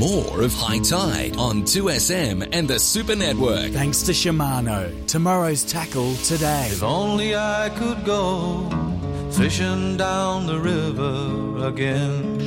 more of High Tide on 2SM and the Super Network. Thanks to Shimano. Tomorrow's tackle today. If only I could go fishing down the river again.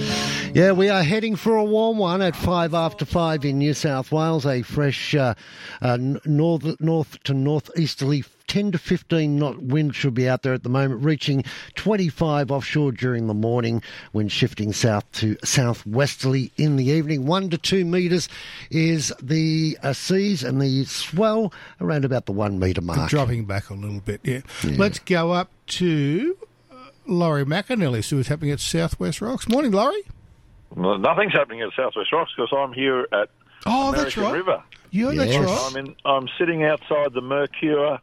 Yeah, we are heading for a warm one at five after five in New South Wales. A fresh uh, uh, north, north to northeasterly 10 to 15 knot wind should be out there at the moment, reaching 25 offshore during the morning when shifting south to southwesterly in the evening. One to two metres is the uh, seas and the swell around about the one metre mark. Dropping back a little bit, yeah. yeah. Let's go up to uh, Laurie McAnally, see what's happening at Southwest Rocks. Morning, Laurie. Well, nothing's happening at Southwest Rocks because I'm here at oh, American that's right. River. Yeah, Yes. that's right. I'm in. I'm sitting outside the Mercure,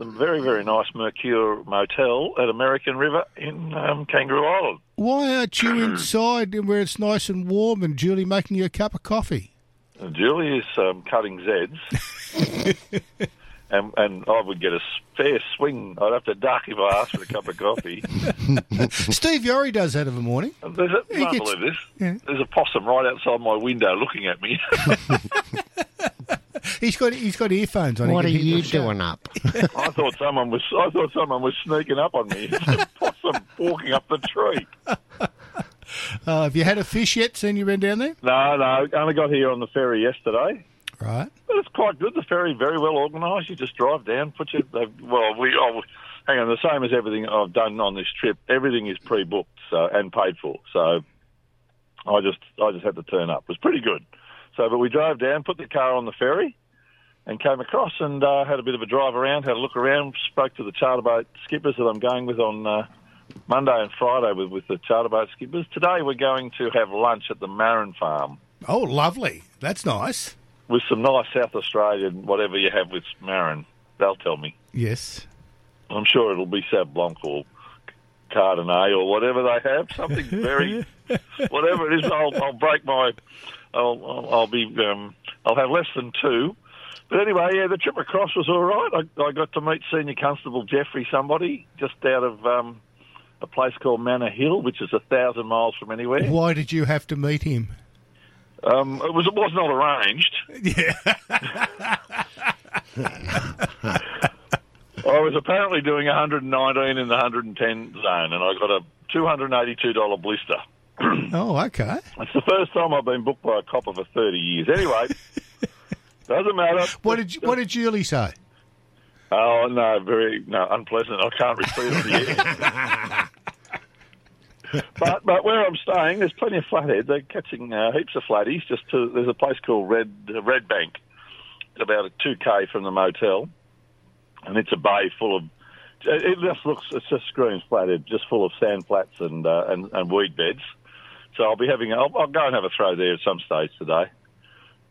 the very very nice Mercure Motel at American River in um, Kangaroo Island. Why aren't you inside where it's nice and warm and Julie making you a cup of coffee? And Julie is um, cutting Zeds, and and I would get a fair swing. I'd have to duck if I asked for a cup of coffee. Steve Yorrie does that of a morning. There's a, He can't gets- believe this. yeah. There's a possum right outside my window looking at me. He's got he's got earphones on. What are you the show. doing up? I thought someone was. I thought someone was sneaking up on me. It's a possum walking up the tree. Uh, have you had a fish yet? Seen you been down there? No, no. Only got here on the ferry yesterday. Right. But it's quite good. The ferry very well organised. You just drive down, put your. Well, we. Oh, hang on. The same as everything I've done on this trip. Everything is pre-booked so, and paid for. So I just I just had to turn up. It was pretty good. So, but we drove down, put the car on the ferry, and came across and uh, had a bit of a drive around, had a look around, spoke to the charter boat skippers that I'm going with on uh, Monday and Friday with, with the charter boat skippers. Today we're going to have lunch at the Marron Farm Oh, lovely. That's nice. with some nice South Australian whatever you have with Marron. They'll tell me. Yes. I'm sure it'll be Sauv Blanc or Chardonnay or whatever they have. Something very, whatever it is. I'll, I'll break my. I'll, I'll, I'll be. Um, I'll have less than two. But anyway, yeah, the trip across was all right. I, I got to meet Senior Constable Jeffrey, somebody just out of um, a place called Manor Hill, which is a thousand miles from anywhere. Why did you have to meet him? Um, it was it was not arranged. Yeah. I was apparently doing 119 in the 110 zone, and I got a $282 blister. Oh, okay. It's the first time I've been booked by a copper for 30 years. Anyway, doesn't matter. What did you, what did Julie say? Oh no, very no unpleasant. I can't repeat it air. but but where I'm staying, there's plenty of flathead. They're catching uh, heaps of flatties. Just to, there's a place called Red uh, Red Bank, it's about a two k from the motel, and it's a bay full of. It it just looks, it just screams flathead, just full of sand flats and uh, and, and weed beds. So I'll be having, I'll, I'll go and have a throw there at some stage today,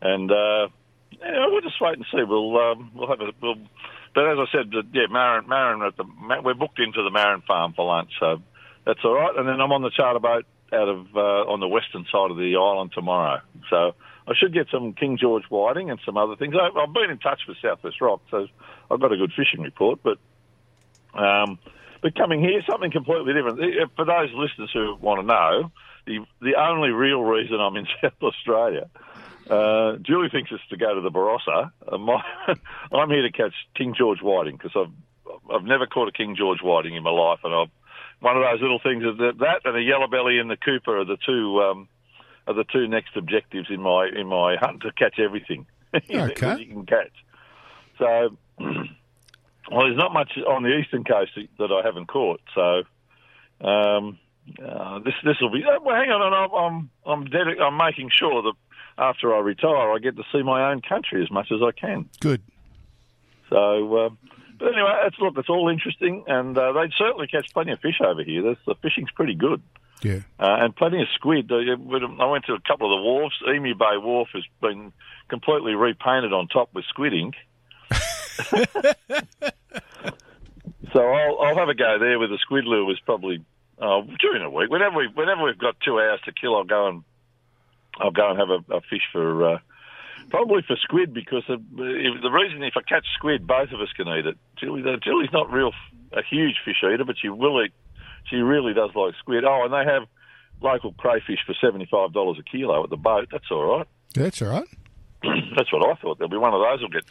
and uh, yeah, we'll just wait and see. We'll um, we'll have a we'll. But as I said, yeah, Marron, Marron at the we're booked into the Marron farm for lunch, so that's all right. And then I'm on the charter boat out of uh, on the western side of the island tomorrow, so I should get some King George whiting and some other things. I, I've been in touch with Southwest Rock, so I've got a good fishing report. But um, but coming here, something completely different. Eh, For those listeners who want to know, the the only real reason I'm in South Australia uh, Julie thinks it's to go to the Barossa. Uh, my, I'm here to catch King George whiting because I've I've never caught a King George whiting in my life, and I've one of those little things is that that and a yellow belly and the Cooper are the two um, are the two next objectives in my in my hunt to catch everything Okay. that you can catch. So, well, there's not much on the eastern coast that I haven't caught. So, um, uh, this this will be. Well, hang on, I'm I'm I'm, I'm making sure that after I retire, I get to see my own country as much as I can. Good. So, uh, but anyway, it's look, it's all interesting, and uh, they certainly catch plenty of fish over here. There's, the fishing's pretty good, Yeah. uh, and plenty of squid. Uh, I went to a couple of the wharfs. Emu Bay Wharf has been completely repainted on top with squid ink. so I'll, I'll have a go there with the squid lure. Was probably uh, during the week. Whenever we whenever we've got two hours to kill, I'll go and I'll go and have a, a fish for. Uh, Probably for squid because of, if, the reason if I catch squid, both of us can eat it. Julie, though, Julie's not real a huge fish eater, but she will eat. She really does like squid. Oh, and they have local crayfish for seventy-five dollars a kilo at the boat. That's all right. That's all right. That's what I thought. There'll be one of those will get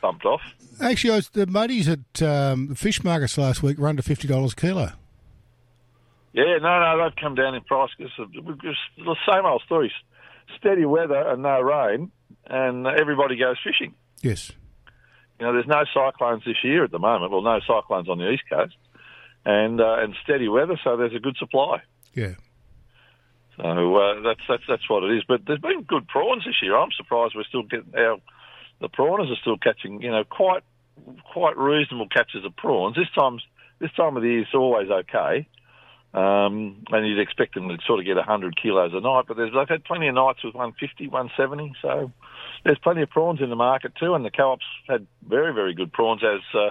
bumped off. Actually, I was, the muddies at um, the fish markets last week were under fifty dollars a kilo. Yeah, no, no, they've come down in price because the same old story. Steady weather and no rain, and everybody goes fishing. Yes. You know, there's no cyclones this year at the moment. Well, no cyclones on the east coast, and uh, and steady weather, so there's a good supply. Yeah. So uh, that's that's that's what it is. But there's been good prawns this year. I'm surprised we're still getting our the prawners are still catching. You know, quite quite reasonable catches of prawns. This time this time of the year is always okay. Um, and you'd expect them to sort of get 100 kilos a night, but they've had plenty of nights with 150, 170. So there's plenty of prawns in the market too, and the co-ops had very, very good prawns, as uh,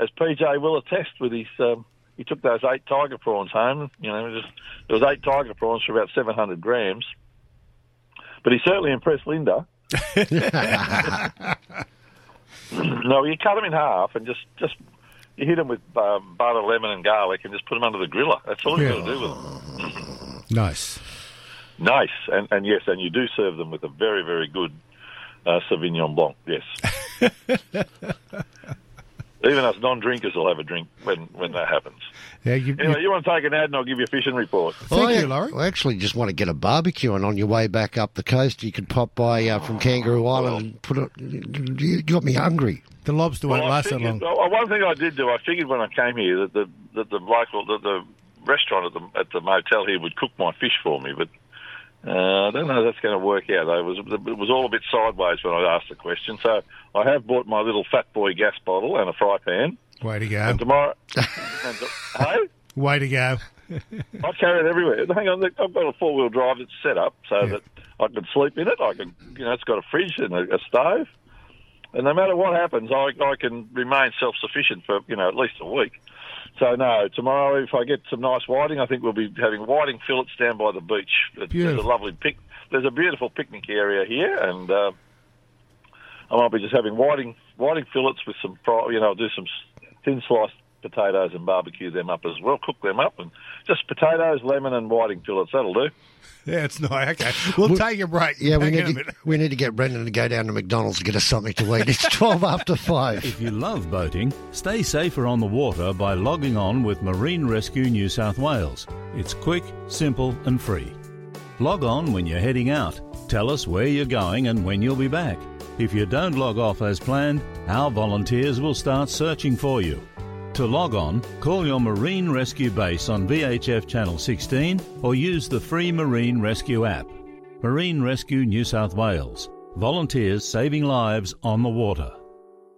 as PJ will attest with his. Um, he took those eight tiger prawns home. You know, just, there was eight tiger prawns for about 700 grams. But he certainly impressed Linda. no, you cut them in half and just just you hit them with um, butter, lemon, and garlic, and just put them under the griller. That's all you Yeah. got to do with them. Nice. Nice, and and yes, and you do serve them with a very very good uh, Sauvignon Blanc. Yes. Even us non-drinkers will have a drink when, when that happens. Yeah, you, Anyway, you want to take an ad and I'll give you a fishing report. Thank I, you, Laurie. I actually just want to get a barbecue, and on your way back up the coast, you could pop by uh, from Kangaroo Island and put it. You got me hungry. the lobster won't Well, I last that long. well, one thing I did do, I figured when I came here that the that the local that the restaurant at the at the motel here would cook my fish for me, but uh, I don't know if that's going to work out. Though. It was it was all a bit sideways when I asked the question. So I have bought my little Fat Boy gas bottle and a fry pan. Way to go. And tomorrow, and to, hey, Way to go. I carry it everywhere. Hang on, I've got a four wheel drive that's set up so Yeah. that I can sleep in it. I can, you know, it's got a fridge and a, a stove, and no matter what happens, I, I can remain self sufficient for you know at least a week. So no, tomorrow if I get some nice whiting, I think we'll be having whiting fillets down by the beach. There's a lovely pic. There's a beautiful picnic area here, and uh, I might be just having whiting whiting fillets with some, you know, do some thin sliced potatoes and barbecue them up as well. Cook them up and just potatoes, lemon, and whiting fillets. That'll do. Yeah, it's nice. Okay. We'll take a break. Yeah, we need a to, we need to get Brendan to go down to McDonald's to get us something to eat. It's twelve after five. If you love boating, stay safer on the water by logging on with Marine Rescue New South Wales. It's quick, simple, and free. Log on when you're heading out. Tell us where you're going and when you'll be back. If you don't log off as planned, our volunteers will start searching for you. To log on, call your Marine Rescue base on VHF Channel 16 or use the free Marine Rescue app. Marine Rescue New South Wales. Volunteers saving lives on the water.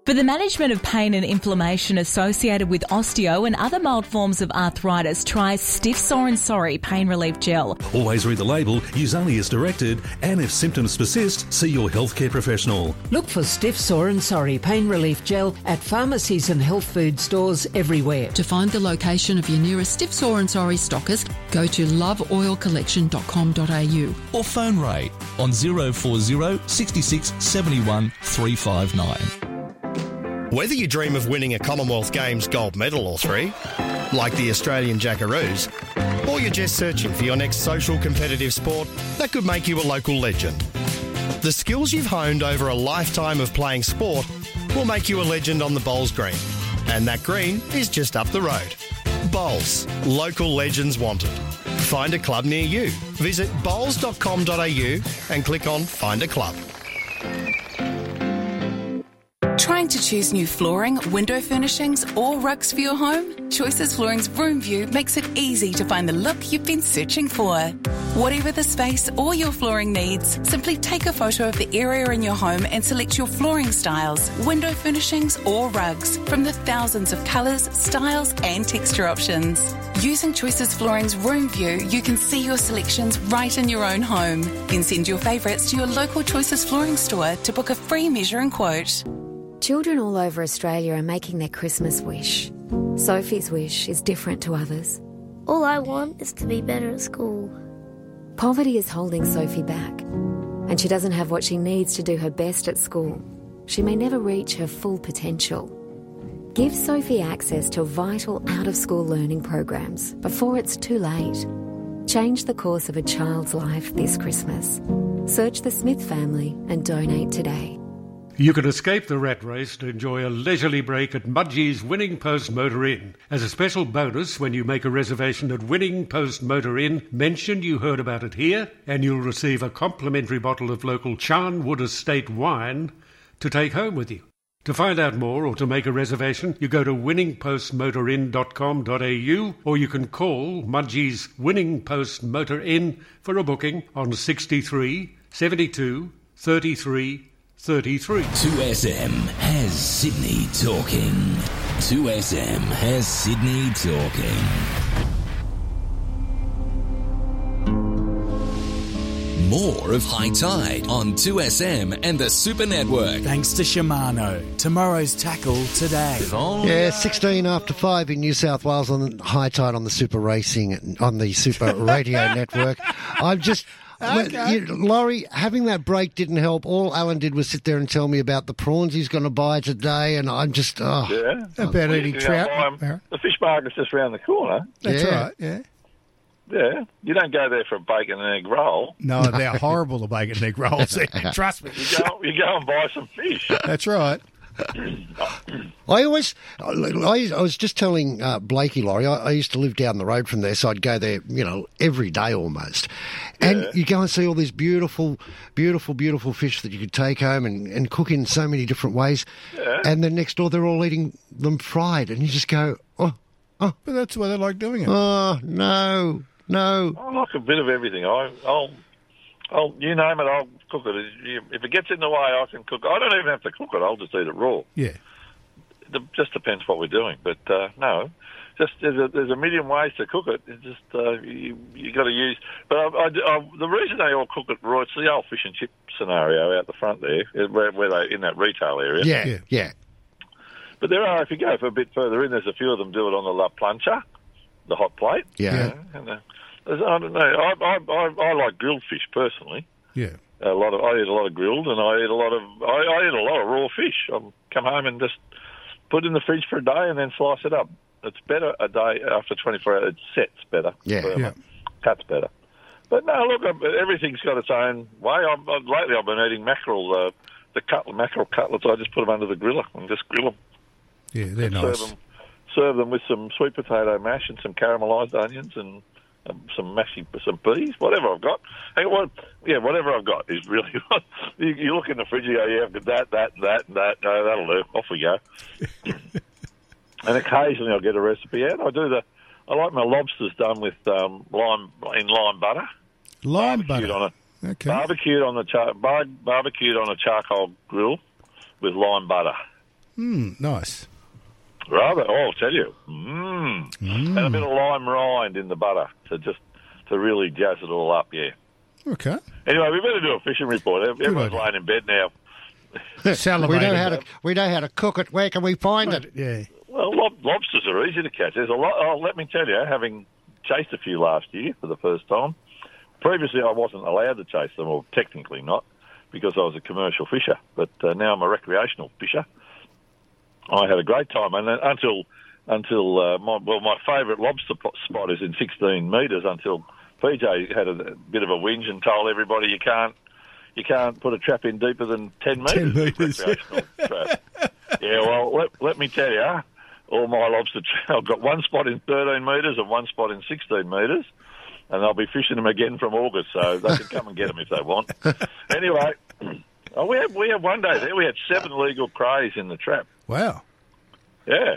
For the management of pain and inflammation associated with osteo and other mild forms of arthritis, try Stiff Sore and Sorry Pain Relief Gel. Always read the label, use only as directed, and if symptoms persist, see your healthcare professional. Look for Stiff Sore and Sorry Pain Relief Gel at pharmacies and health food stores everywhere. To find the location of your nearest Stiff Sore and Sorry stockist, go to loveoilcollection.com.au. Or phone Ray on 040 66 71 359. Whether you dream of winning a Commonwealth Games gold medal or three, like the Australian Jackaroos, or you're just searching for your next social competitive sport that could make you a local legend, the skills you've honed over a lifetime of playing sport will make you a legend on the Bowls Green. And that green is just up the road. Bowls, local legends wanted. Find a club near you. Visit bowls.com.au and click on Find a Club. Trying to choose new flooring, window furnishings, or rugs for your home? Choices Flooring's Room View makes it easy to find the look you've been searching for. Whatever the space or your flooring needs, simply take a photo of the area in your home and select your flooring styles, window furnishings, or rugs from the thousands of colours, styles, and texture options. Using Choices Flooring's Room View, you can see your selections right in your own home. Then send your favourites to your local Choices Flooring store to book a free measure and quote. Children all over Australia are making their Christmas wish. Sophie's wish is different to others. All I want is to be better at school. Poverty is holding Sophie back, and she doesn't have what she needs to do her best at school. She may never reach her full potential. Give Sophie access to vital out of school learning programs before it's too late. Change the course of a child's life this Christmas. Search the Smith family and donate today. You can escape the rat race to enjoy a leisurely break at Mudgee's Winning Post Motor Inn. As a special bonus, when you make a reservation at Winning Post Motor Inn, mention you heard about it here, and you'll receive a complimentary bottle of local Charnwood Estate wine to take home with you. To find out more or to make a reservation, you go to winningpostmotorin.com.au or you can call Mudgee's Winning Post Motor Inn for a booking on 63 72 33 33. 2SM has Sydney talking. 2SM has Sydney talking. More of High Tide on 2SM and the Super Network. Thanks to Shimano. Tomorrow's tackle today. Yeah, 16 after 5 in New South Wales on high tide on the Super Racing, on the Super Radio Network. I'm just. Okay. You, Laurie, having that break didn't help. All Alan did was sit there and tell me about the prawns he's going to buy today, and I'm just, oh. Yeah. About You eating can trout. buy 'em. The fish market's just round the corner. That's Yeah. right, yeah. Yeah. You don't go there for a bacon and egg roll. No, they're horrible, the bacon and egg rolls. Trust me. You go, you go and buy some fish. That's right. I always, I, I was just telling uh, Blakey, Laurie, I, I used to live down the road from there, so I'd go there, you know, every day almost. And you go and see all these beautiful, beautiful, beautiful fish that you could take home and, and cook in so many different ways. And then next door, they're all eating them fried, and you just go, oh, But that's why they like doing it. oh, no, no. I like a bit of everything. I, I'll, I'll, you name it, I'll cook it. If it gets in the way, I can cook. it. I don't even have to cook it. I'll just eat it raw. Yeah. It just depends what we're doing. But uh, no, just there's a, there's a million ways to cook it. It's just uh, you you got to use. But I, I, I, the reason they all cook it raw, it's the old fish and chip scenario out the front there, where, where they in that retail area. Yeah, yeah. But there are, if you go for a bit further in, there's a few of them do it on the La Plancha, the hot plate. Yeah. And, uh, there's- I don't know. I, I, I, I like grilled fish personally. Yeah. A lot of I eat a lot of grilled, and I eat a lot of I, I eat a lot of raw fish. I come home and just put it in the fridge for a day, and then slice it up. It's better a day after 24 hours. It sets better. Yeah. firmer, Yeah. cuts better. But no, look, everything's got its own way. I'm, i lately, I've been eating mackerel, uh, the cut, mackerel cutlets. I just put them under the griller and just grill them. Yeah, they're and nice. Serve them, serve them with some sweet potato mash and some caramelised onions and some mashy, some peas, whatever I've got. Hey, what? Yeah, whatever I've got is really. you, you look in the fridge, you go, yeah, I've got that, that, that, and that. No, that'll do. Off we go. and occasionally I'll get a recipe out. I do the. I like my lobsters done with um, lime in lime butter. Lime barbecued butter. on a Okay. barbecued on the char- bar- barbecued on a charcoal grill with lime butter. Mm, nice. Rather, oh, I'll tell you, mm. and a bit of lime rind in the butter to just to really jazz it all up. Yeah. Okay. Anyway, we better do a fishing report. Everyone's laying in bed now. we know how to we know how to cook it. Where can we find it? Yeah. Well, lob- lobsters are easy to catch. There's a lot. Oh, let me tell you, having chased a few last year for the first time. Previously, I wasn't allowed to chase them, or technically not, because I was a commercial fisher. But uh, now I'm a recreational fisher. I had a great time, and until until uh, my well, my favourite lobster spot is in 16 metres. Until PJ had a, bit of a whinge and told everybody you can't you can't put a trap in deeper than 10 metres. 10 metres. Yeah, well, let, let me tell you, all my lobster tra- I've got one spot in 13 metres and one spot in 16 metres, and I'll be fishing them again from August, so they can come and get them if they want. Anyway, oh, we had we had one day there. We had seven legal crays in the trap. Wow. Yeah.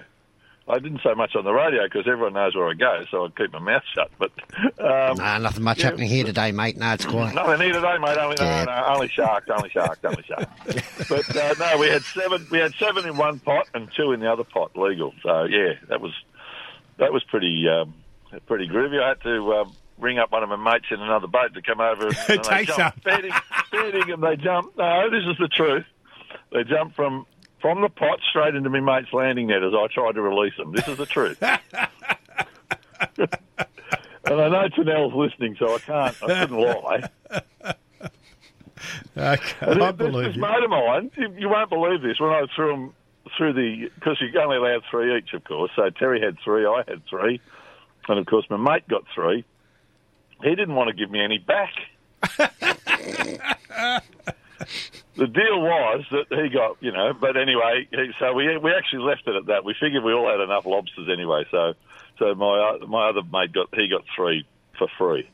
I didn't say much on the radio because everyone knows where I go, so I keep my mouth shut. But um, Nah, nothing much yeah. happening here today, mate. No, it's quiet. Nothing here today, mate. Only, Yeah. no, no, only sharks, only sharks, only sharks. but uh, no, we had seven. We had seven in one pot and two in the other pot, legal. So yeah, that was that was pretty um, pretty groovy. I had to um, ring up one of my mates in another boat to come over and, and they Take jumped, bedding, bedding, and they jumped. No, this is the truth. They jumped from from the pot straight into my mate's landing net as I tried to release them. This is the truth. and I know Tanel's listening, so I can't. I couldn't lie. I this, believe this you. mate of mine, you, you won't believe this. When I threw them through the, because you only allowed three each, of course. So Terry had three, I had three, and of course my mate got three. he didn't want to give me any back. the deal was that he got, you know, but anyway, he, so we we actually left it at that. We figured we all had enough lobsters anyway, so so my my other mate got he got three for free.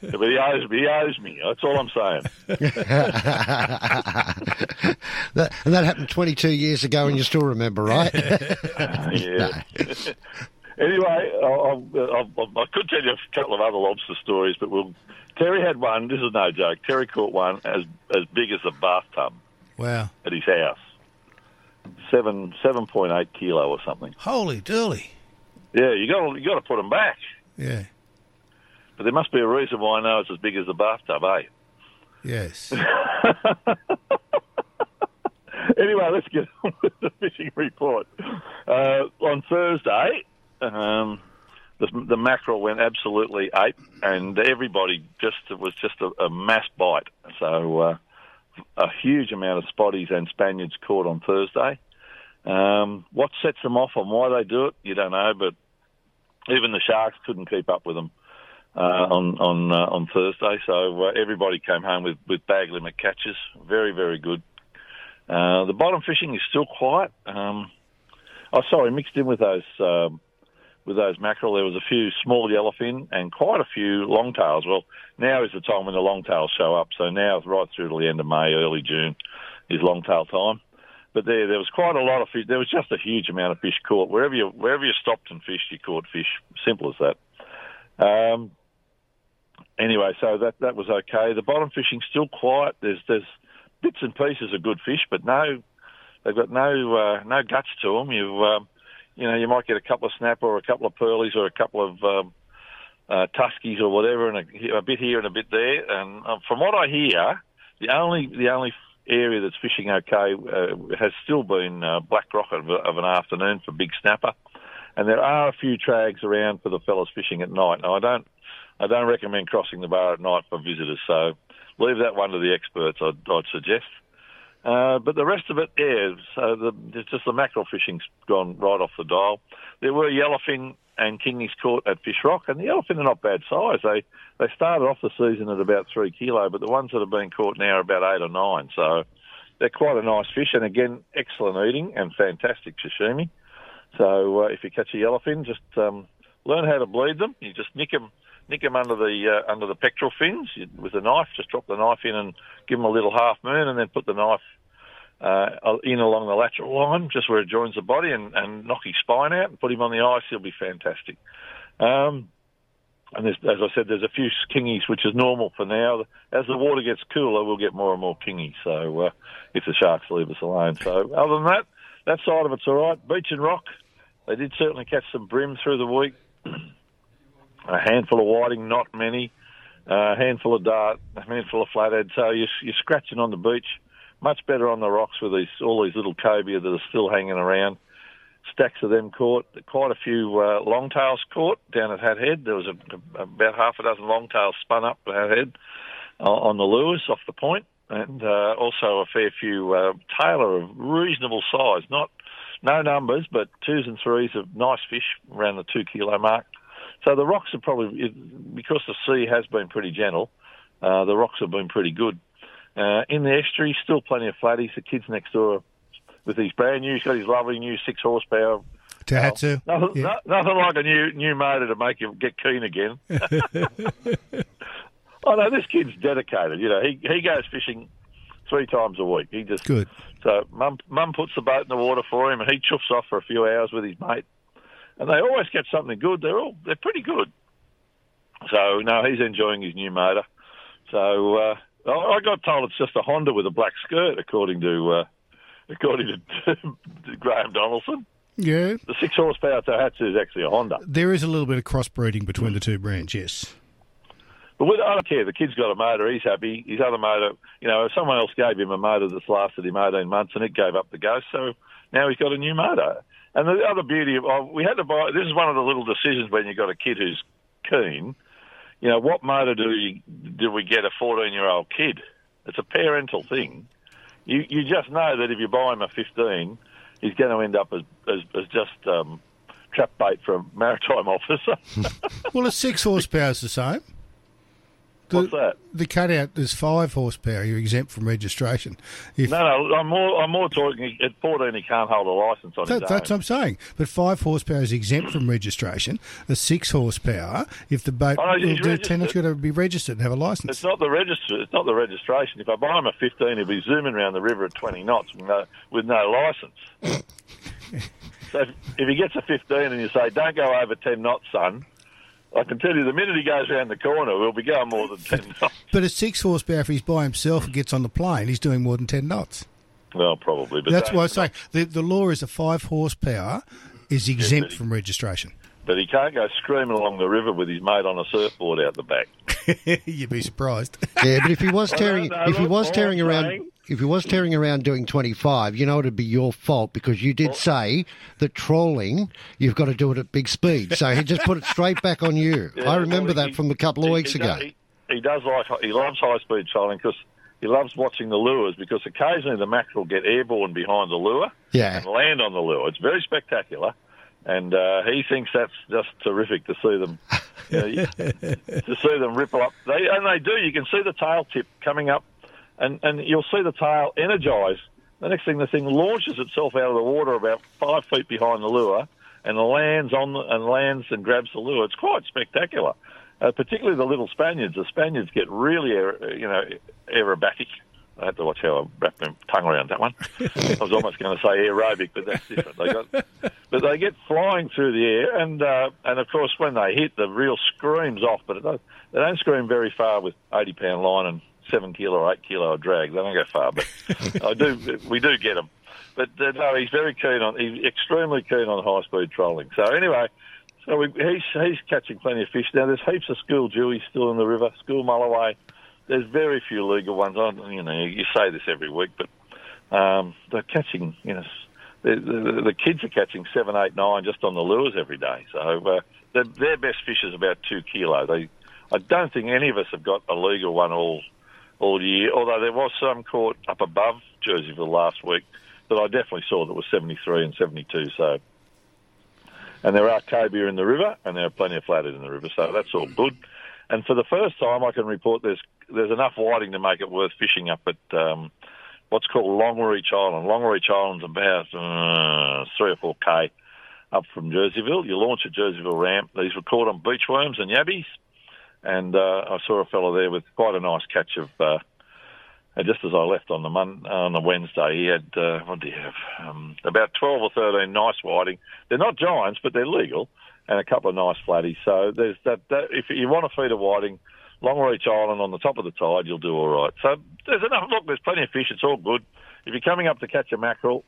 But he owes me. He owes me. That's all I'm saying. That, and that happened 22 years ago, and you still remember, right? yeah. anyway, I'll, I'll, I'll, I could tell you a couple of other lobster stories, but we'll. Terry had one. This is no joke. Terry caught one as as big as a bathtub Wow. at his house. Seven seven point eight kilo or something. Holy dooly. Yeah, you got you got to put them back. Yeah. But there must be a reason why I know it's as big as the bathtub, eh? Yes. anyway, let's get on with the fishing report. Uh, on Thursday, um, the, the mackerel went absolutely ape, and everybody just it was just a, a mass bite. So uh, a huge amount of spotties and Spaniards caught on Thursday. Um, what sets them off and why they do it, you don't know, but even the sharks couldn't keep up with them uh, on on uh, on Thursday. So uh, everybody came home with, with bag limit catches. Very very good. Uh, the bottom fishing is still quiet. Um, oh, sorry, mixed in with those um, with those mackerel, there was a few small yellowfin and quite a few longtails. Well, now is the time when the longtails show up. So now, right through to the end of May, early June, is longtail time. But there, there was quite a lot of fish. There was just a huge amount of fish caught. Wherever you wherever you stopped and fished, you caught fish. Simple as that. Um, anyway, so that that was okay. The bottom fishing's still quiet. There's there's bits and pieces of good fish, but no, they've got no uh, no guts to them. You um, you know you might get a couple of snapper or a couple of pearlies or a couple of um, uh, tuskies or whatever, and a, a bit here and a bit there. And uh, from what I hear, the only the only area that's fishing okay uh, has still been uh, Black Rock of, of an afternoon for big snapper, and there are a few trags around for the fellas fishing at night. Now I don't I don't recommend crossing the bar at night for visitors, so leave that one to the experts. I'd, I'd suggest. Uh, but the rest of it, yeah. So the, it's just the mackerel fishing's gone right off the dial. There were yellowfin and kingies caught at Fish Rock, and the yellowfin are not bad size. They they started off the season at about three kilo, but the ones that have been caught now are about eight or nine. So they're quite a nice fish, and again, excellent eating and fantastic sashimi. So uh, if you catch a yellowfin, just um, learn how to bleed them. You just nick them, nick them under the uh, under the pectoral fins with a knife. Just drop the knife in and give them a little half moon, and then put the knife uh, in along the lateral line, just where it joins the body, and, and knock his spine out and put him on the ice. He'll be fantastic. Um, and as I said, there's a few kingies, which is normal for now. As the water gets cooler, we'll get more and more kingies. So uh, if the sharks leave us alone. So other than that, that side of it's all right. Beach and rock, they did certainly catch some bream through the week. a handful of whiting, not many. A handful of dart, a handful of flathead. So you're, you're scratching on the beach. Much better on the rocks with these all these little cobia that are still hanging around. Stacks of them caught. Quite a few uh, longtails caught down at Hat Head. There was a, about half a dozen longtails spun up at Hat Head uh, on the lures off the point, and uh, also a fair few uh, tailor of reasonable size. Not no numbers, but twos and threes of nice fish around the two kilo mark. So the rocks are probably because the sea has been pretty gentle. Uh, the rocks have been pretty good. Uh, in the estuary, still plenty of flatties. The kids next door with his brand new, he's got his lovely new six horsepower. Tohatsu. Nothing, Yeah. no- nothing like a new new motor to make you get keen again. oh no, this kid's dedicated. You know, he he goes fishing three times a week. He just Good. so mum mum puts the boat in the water for him, and he chuffs off for a few hours with his mate. And they always get something good. They're all they're pretty good. So no, he's enjoying his new motor. So uh, I got told it's just a Honda with a black skirt, according to uh, according to, to Graham Donaldson. Yeah. The six horsepower Tohatsu is actually a Honda. There is a little bit of crossbreeding between the two brands, yes. But with, I don't care. The kid's got a motor. He's happy. His other motor, you know, if someone else gave him a motor that's lasted him 18 months and it gave up the ghost, so now he's got a new motor. And the other beauty of, oh, we had to buy, this is one of the little decisions when you've got a kid who's keen. You know, what motor do you, do we get a 14 year old kid? It's a parental thing. You, you just know that if you buy him a 15, he's going to end up as, as, as just um, trap bait for a maritime officer. Well, a six horsepower is the same. The, What's that? The cutout is five horsepower. You're exempt from registration. If, No, no, I'm more, I'm more talking. At 14, he can't hold a license on that, that's own. what I'm saying. But five horsepower is exempt from registration. A six horsepower, if the boat Oh, no, will he's do ten, it's got to be registered and have a license. It's not the register. It's not the registration. If I buy him a 15, he'll be zooming around the river at 20 knots with no, with no license. so if, if he gets a 15 and you say, "Don't go over 10 knots, son," I can tell you the minute he goes around the corner, we'll be going more than 10 knots. But a six horsepower, if he's by himself and gets on the plane, he's doing more than ten knots. Well, probably. But That's why I say the, the law is a five horsepower is exempt from registration. But he can't go screaming along the river with his mate on a surfboard out the back. You'd be surprised. Yeah, but if he was No, tearing, no, if he was tearing I'm around, saying- if he was tearing around doing twenty five, you know it'd be your fault because you did say that trolling, you've got to do it at big speed. So he just put it straight back on you. Yeah, I remember well, that from a couple of he- weeks he ago. does- He, he does like he loves high speed trolling because he loves watching the lures because occasionally the mackerel get airborne behind the lure Yeah. and land on the lure. It's very spectacular, and uh, he thinks that's just terrific to see them. You know, you- to see them ripple up, they and they do. You can see the tail tip coming up, and and you'll see the tail energise. The next thing, the thing launches itself out of the water about five feet behind the lure, and lands on the, and lands and grabs the lure. It's quite spectacular. Uh, particularly the little Spaniards. The Spaniards get really, you know, aerobatic. I had to watch how I wrapped my tongue around that one. I was almost going to say aerobic, but that's different. They got, but they get flying through the air, and uh, and of course when they hit, the reel screams off. But does, they don't scream very far with eighty pound line and seven kilo or eight kilo of drag. They don't go far, but I do. We do get them. But uh, no, he's very keen on. He's extremely keen on high speed trolling. So anyway, so we, he's he's catching plenty of fish now. There's heaps of school jewies still in the river. School mulloway. There's very few legal ones. I, you know, you say this every week, but um, they're catching. You know, the, the, the kids are catching seven, eight, nine just on the lures every day. So uh, their, best fish is about two kilo. They, I don't think any of us have got a legal one all all year. Although there was some caught up above Jerseyville last week that I definitely saw that was 73 and 72. So, and there are cobia in the river, and there are plenty of flathead in the river. So that's all good. And for the first time, I can report there's there's enough whiting to make it worth fishing up at um, what's called Longreach Island. Longreach Island's about uh, three or four k up from Jerseyville. You launch at Jerseyville Ramp. These were caught on beachworms and yabbies, and uh, I saw a fellow there with quite a nice catch of. Uh, and just as I left on the mon- on the Wednesday, he had uh, what do you have? Um, about twelve or thirteen nice whiting. They're not giants, but they're legal, and a couple of nice flatties. So there's that. that if you want to feed a whiting, Longreach Island on the top of the tide, you'll do all right. So there's enough. Look, there's plenty of fish. It's all good. If you're coming up to catch a mackerel,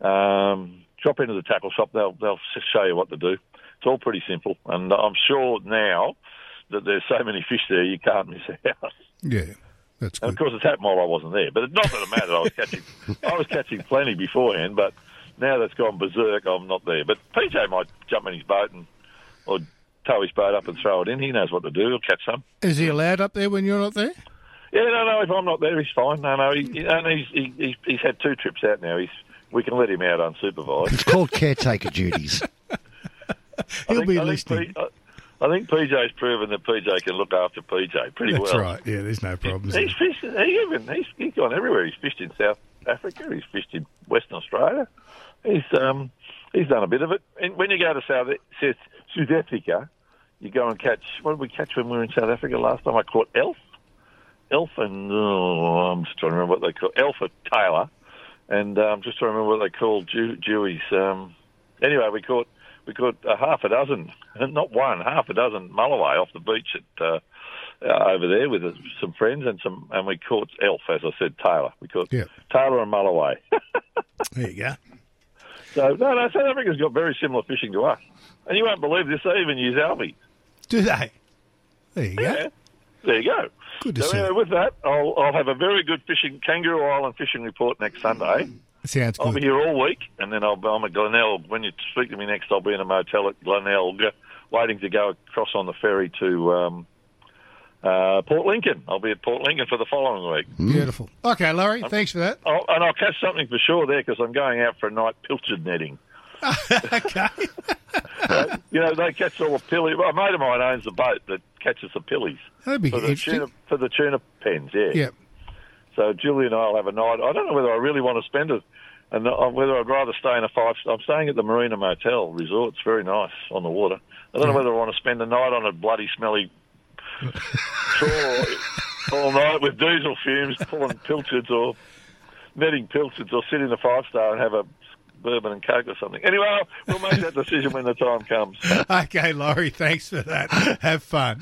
um, drop into the tackle shop. They'll they'll show you what to do. It's all pretty simple, and I'm sure now that there's so many fish there, you can't miss out. Yeah, that's And of course, it's happened while I wasn't there. But it's not that it mattered. I was catching, I was catching plenty beforehand. But now that's gone berserk, I'm not there. But PJ might jump in his boat and or tow his boat up and throw it in. He knows what to do. He'll catch some. Is he allowed up there when you're not there? Yeah, no, no. If I'm not there, he's fine. No, no. He, he- and he's he, he's he's had two trips out now. He's we can let him out unsupervised. It's called caretaker duties. He'll I think, be I think listening. P- I, I think PJ's proven that PJ can look after PJ pretty That's well. That's right. Yeah, there's no problems. He's fished. He even he's, he's gone everywhere. He's fished in South Africa. He's fished in Western Australia. He's um he's done a bit of it. And when you go to South South, South Africa, you go and catch. What did we catch when we were in South Africa last time? I caught elf, elf, and oh, I'm just trying to remember what they call elf or Tailor, and uh, I'm just trying to remember what they called Jew, Jewies. Um, anyway, we caught we caught a half a dozen, not one, half a dozen mulloway off the beach at. Uh, uh, over there with uh, some friends and some, and we caught elf, as I said, Tailor. We caught Tailor and Mulloway. there you go. So no, no, South Africa's got very similar fishing to us, and you won't believe this. They even use albies. Do they? There you go. Yeah. There you go. Good to so see. anyway, with that, I'll, I'll have a very good fishing Kangaroo Island fishing report next Sunday. Sounds good. I'll be here all week, and then I'll be I'm at Glenelg. When you speak to me next, I'll be in a motel at Glenelg, waiting to go across on the ferry to um, uh, Port Lincoln. I'll be at Port Lincoln for the following week. Beautiful. Okay, Laurie, thanks for that. I'll, and I'll catch something for sure there because I'm going out for a night pilchard netting. Okay. Uh, you know, they catch all the pillies. Well, a mate of mine owns a boat that catches the pillies That'd be for the tuna for the tuna pens. Yeah. Yeah. So Julie and I'll have a night. I don't know whether I really want to spend it, and uh, whether I'd rather stay in a five. I'm staying at the Marina Motel Resort. It's very nice on the water. I don't know whether I want to spend the night on a bloody smelly all night with diesel fumes, pulling pilchards or netting pilchards, or sit in the five star and have a bourbon and coke or something. Anyway, we'll make that decision when the time comes. okay, Laurie, thanks for that. Have fun.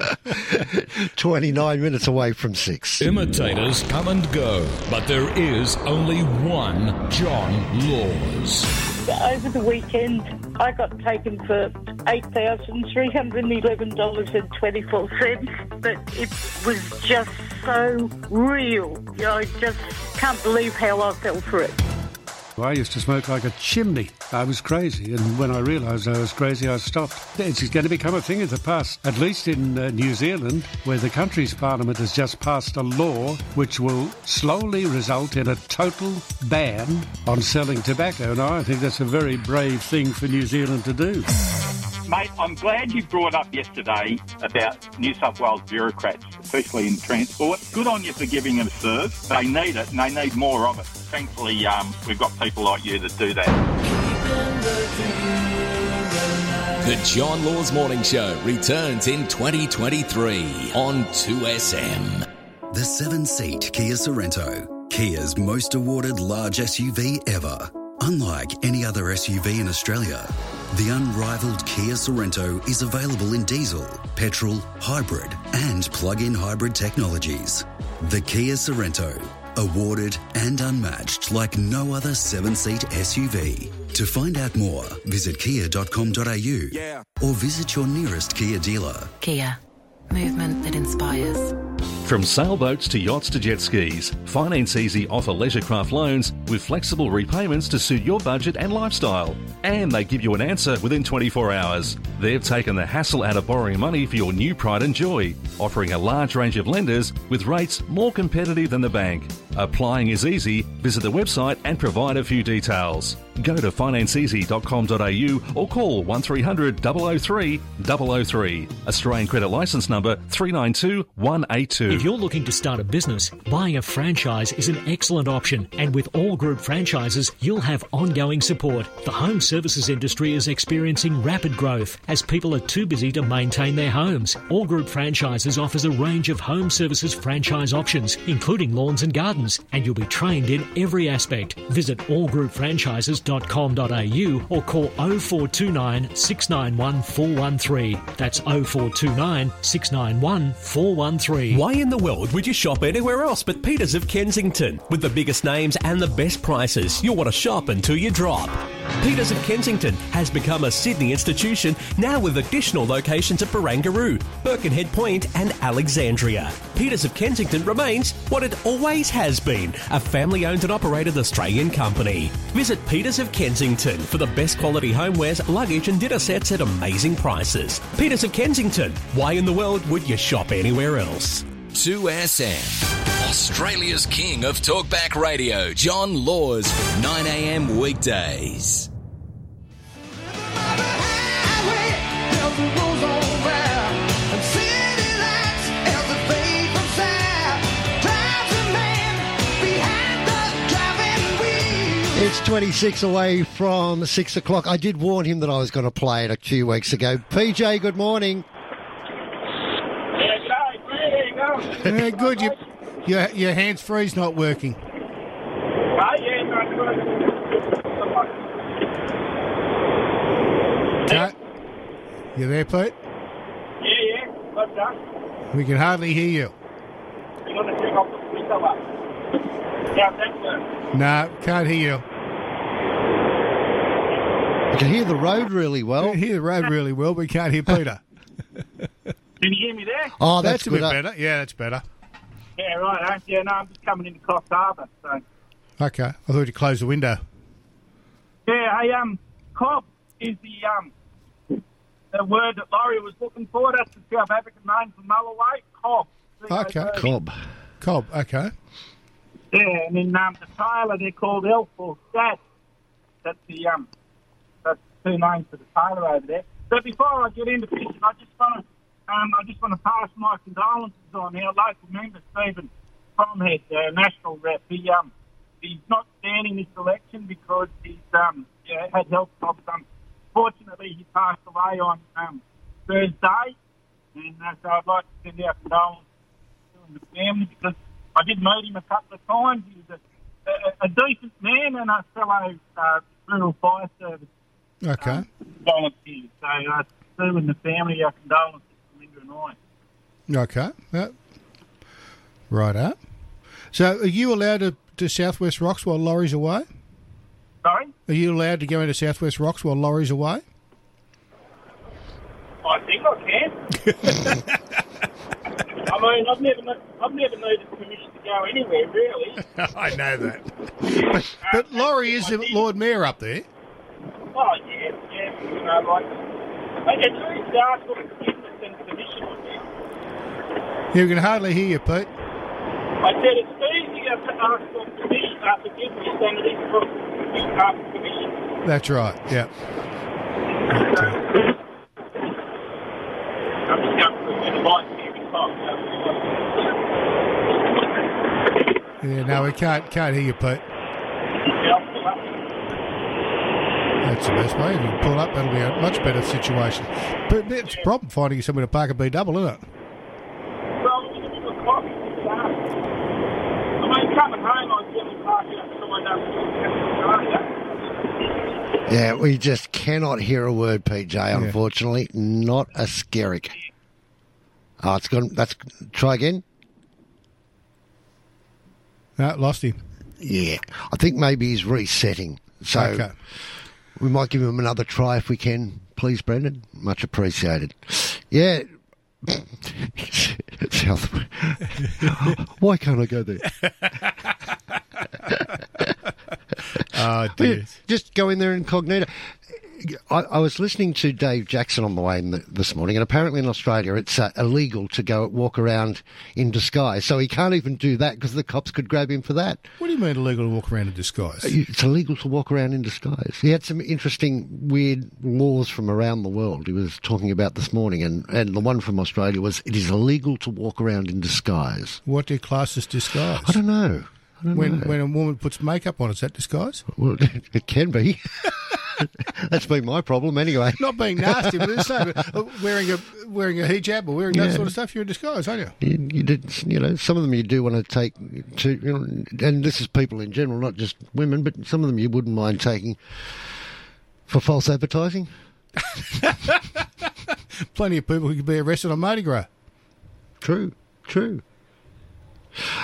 29 minutes away from six. Imitators come and go, but there is only one John Laws. Over the weekend, I got taken for $8,311.24, but it was just so real. You know, I just can't believe how I fell for it. I used to smoke like a chimney. I was crazy, and when I realised I was crazy, I stopped. It's going to become a thing of the past, at least in uh, New Zealand, where the country's parliament has just passed a law which will slowly result in a total ban on selling tobacco. And I think that's a very brave thing for New Zealand to do. Mate, I'm glad you brought up yesterday about New South Wales bureaucrats, especially in transport. Good on you for giving them a serve. They need it and they need more of it. Thankfully, um, we've got people like you that do that. The John Laws Morning Show returns in 2023 on 2SM. The seven seat Kia Sorento, Kia's most awarded large SUV ever. Unlike any other SUV in Australia, the unrivaled Kia Sorento is available in diesel, petrol, hybrid, and plug in hybrid technologies. The Kia Sorento, awarded and unmatched like no other seven seat SUV. To find out more, visit kia.com.au or visit your nearest Kia dealer. Kia, movement that inspires. From sailboats to yachts to jet skis, Finance Easy offer leisurecraft loans with flexible repayments to suit your budget and lifestyle. And they give you an answer within 24 hours. They've taken the hassle out of borrowing money for your new pride and joy, offering a large range of lenders with rates more competitive than the bank. Applying is easy. Visit the website and provide a few details. Go to financeeasy.com.au or call 1300 003 003. Australian credit license number 392 182. If you're looking to start a business, buying a franchise is an excellent option. And with all group franchises, you'll have ongoing support. The home services industry is experiencing rapid growth as people are too busy to maintain their homes. All Group Franchises offers a range of home services franchise options, including lawns and gardens, and you'll be trained in every aspect. Visit allgroupfranchises.com.au or call 0429 691 413. That's 0429 691 413. Why in the world would you shop anywhere else but Peters of Kensington? With the biggest names and the best prices, you'll want to shop until you drop. Peters of Kensington has become a Sydney institution now with additional locations at Barangaroo, Birkenhead Point, and Alexandria. Peters of Kensington remains what it always has been a family owned and operated Australian company. Visit Peters of Kensington for the best quality homewares, luggage, and dinner sets at amazing prices. Peters of Kensington, why in the world would you shop anywhere else? 2SM. Australia's king of talkback radio, John Laws, 9am weekdays. It's 26 away from 6 o'clock. I did warn him that I was going to play it a few weeks ago. PJ, good morning. yeah, good. You, your your hands free's not working. You there, Pete? Yeah, yeah. What's that? We can hardly hear you. You want to take off the window up? Yeah, that's good. No, can't hear you. I can hear the road really well. hear the road really well, but we can't hear Peter. Can you hear me there? Oh, that's, that's a bit good. better. Yeah, that's better. Yeah, right. huh? Yeah, no, I'm just coming into Coffs Harbour. So. Okay, I thought you closed the window. Yeah, hey, um, cob is the um the word that Laurie was looking for. That's the South African name for Mulloway. Cob. Okay, Cob. Cob. Okay. Yeah, and then um, the tailor they're called Elf or Stat. That's the um that's two names for the tailor over there. But before I get into fishing, I just want to um, I just want to pass my condolences on our local member Stephen Bromhead, uh, national rep. He um he's not standing this election because he's um yeah, had health problems. Unfortunately, he passed away on um, Thursday, and uh, so I'd like to send our condolences to the family because I did meet him a couple of times. He was a, a, a decent man and a fellow uh, rural fire service Okay. volunteer. So uh, Sue and the family, our condolences to Linda and I. Okay. Yeah. Right up. So, are you allowed to, to Southwest Rocks while Laurie's away? Sorry? Are you allowed to go into Southwest Rocks while Laurie's away? I think I can. I mean, I've never, I've never needed permission to go anywhere, really. I know that. But, but Laurie is the Lord Mayor up there. Oh, yeah, yeah. You know, like, it's really starts with forgiveness and permission, I think. You can hardly hear you, Pete. I said it's easier to ask for permission, uh, forgiveness than it is for uh, permission. That's right. Yeah. I'm just going through the lights here in Yeah. No, we can't can't hear you, Pete. That's the best way. If you pull up, that'll be a much better situation. But it's a problem finding somewhere to park a B double, isn't it? Well, we can do. I mean, coming home, I was getting parking up Yeah, we just cannot hear a word, PJ. Unfortunately, not a skerrick. Oh, it's gone. That's try again. No, lost him. Yeah, I think maybe he's resetting. So Okay. we might give him another try if we can, please, Brendan. Much appreciated. Yeah. South. Why can't I go there? Oh. Just go in there incognito. I, I was listening to Dave Jackson on the way in the, this morning, and apparently in Australia it's uh, illegal to go walk around in disguise. So he can't even do that because the cops could grab him for that. What do you mean illegal to walk around in disguise? It's illegal to walk around in disguise. He had some interesting, weird laws from around the world he was talking about this morning, and, and the one from Australia was it is illegal to walk around in disguise. What do you class as disguise? I don't know. When know. when a woman puts makeup on, is that disguise? Well, it can be. That's been my problem anyway. Not being nasty, but it's so, uh, wearing a wearing a hijab or wearing that sort of stuff, you're in disguise, aren't you? You, you did, you know, some of them you do want to take to, you know, and this is people in general, not just women, but some of them you wouldn't mind taking for false advertising. Plenty of people who could be arrested on Mardi Gras. True, true.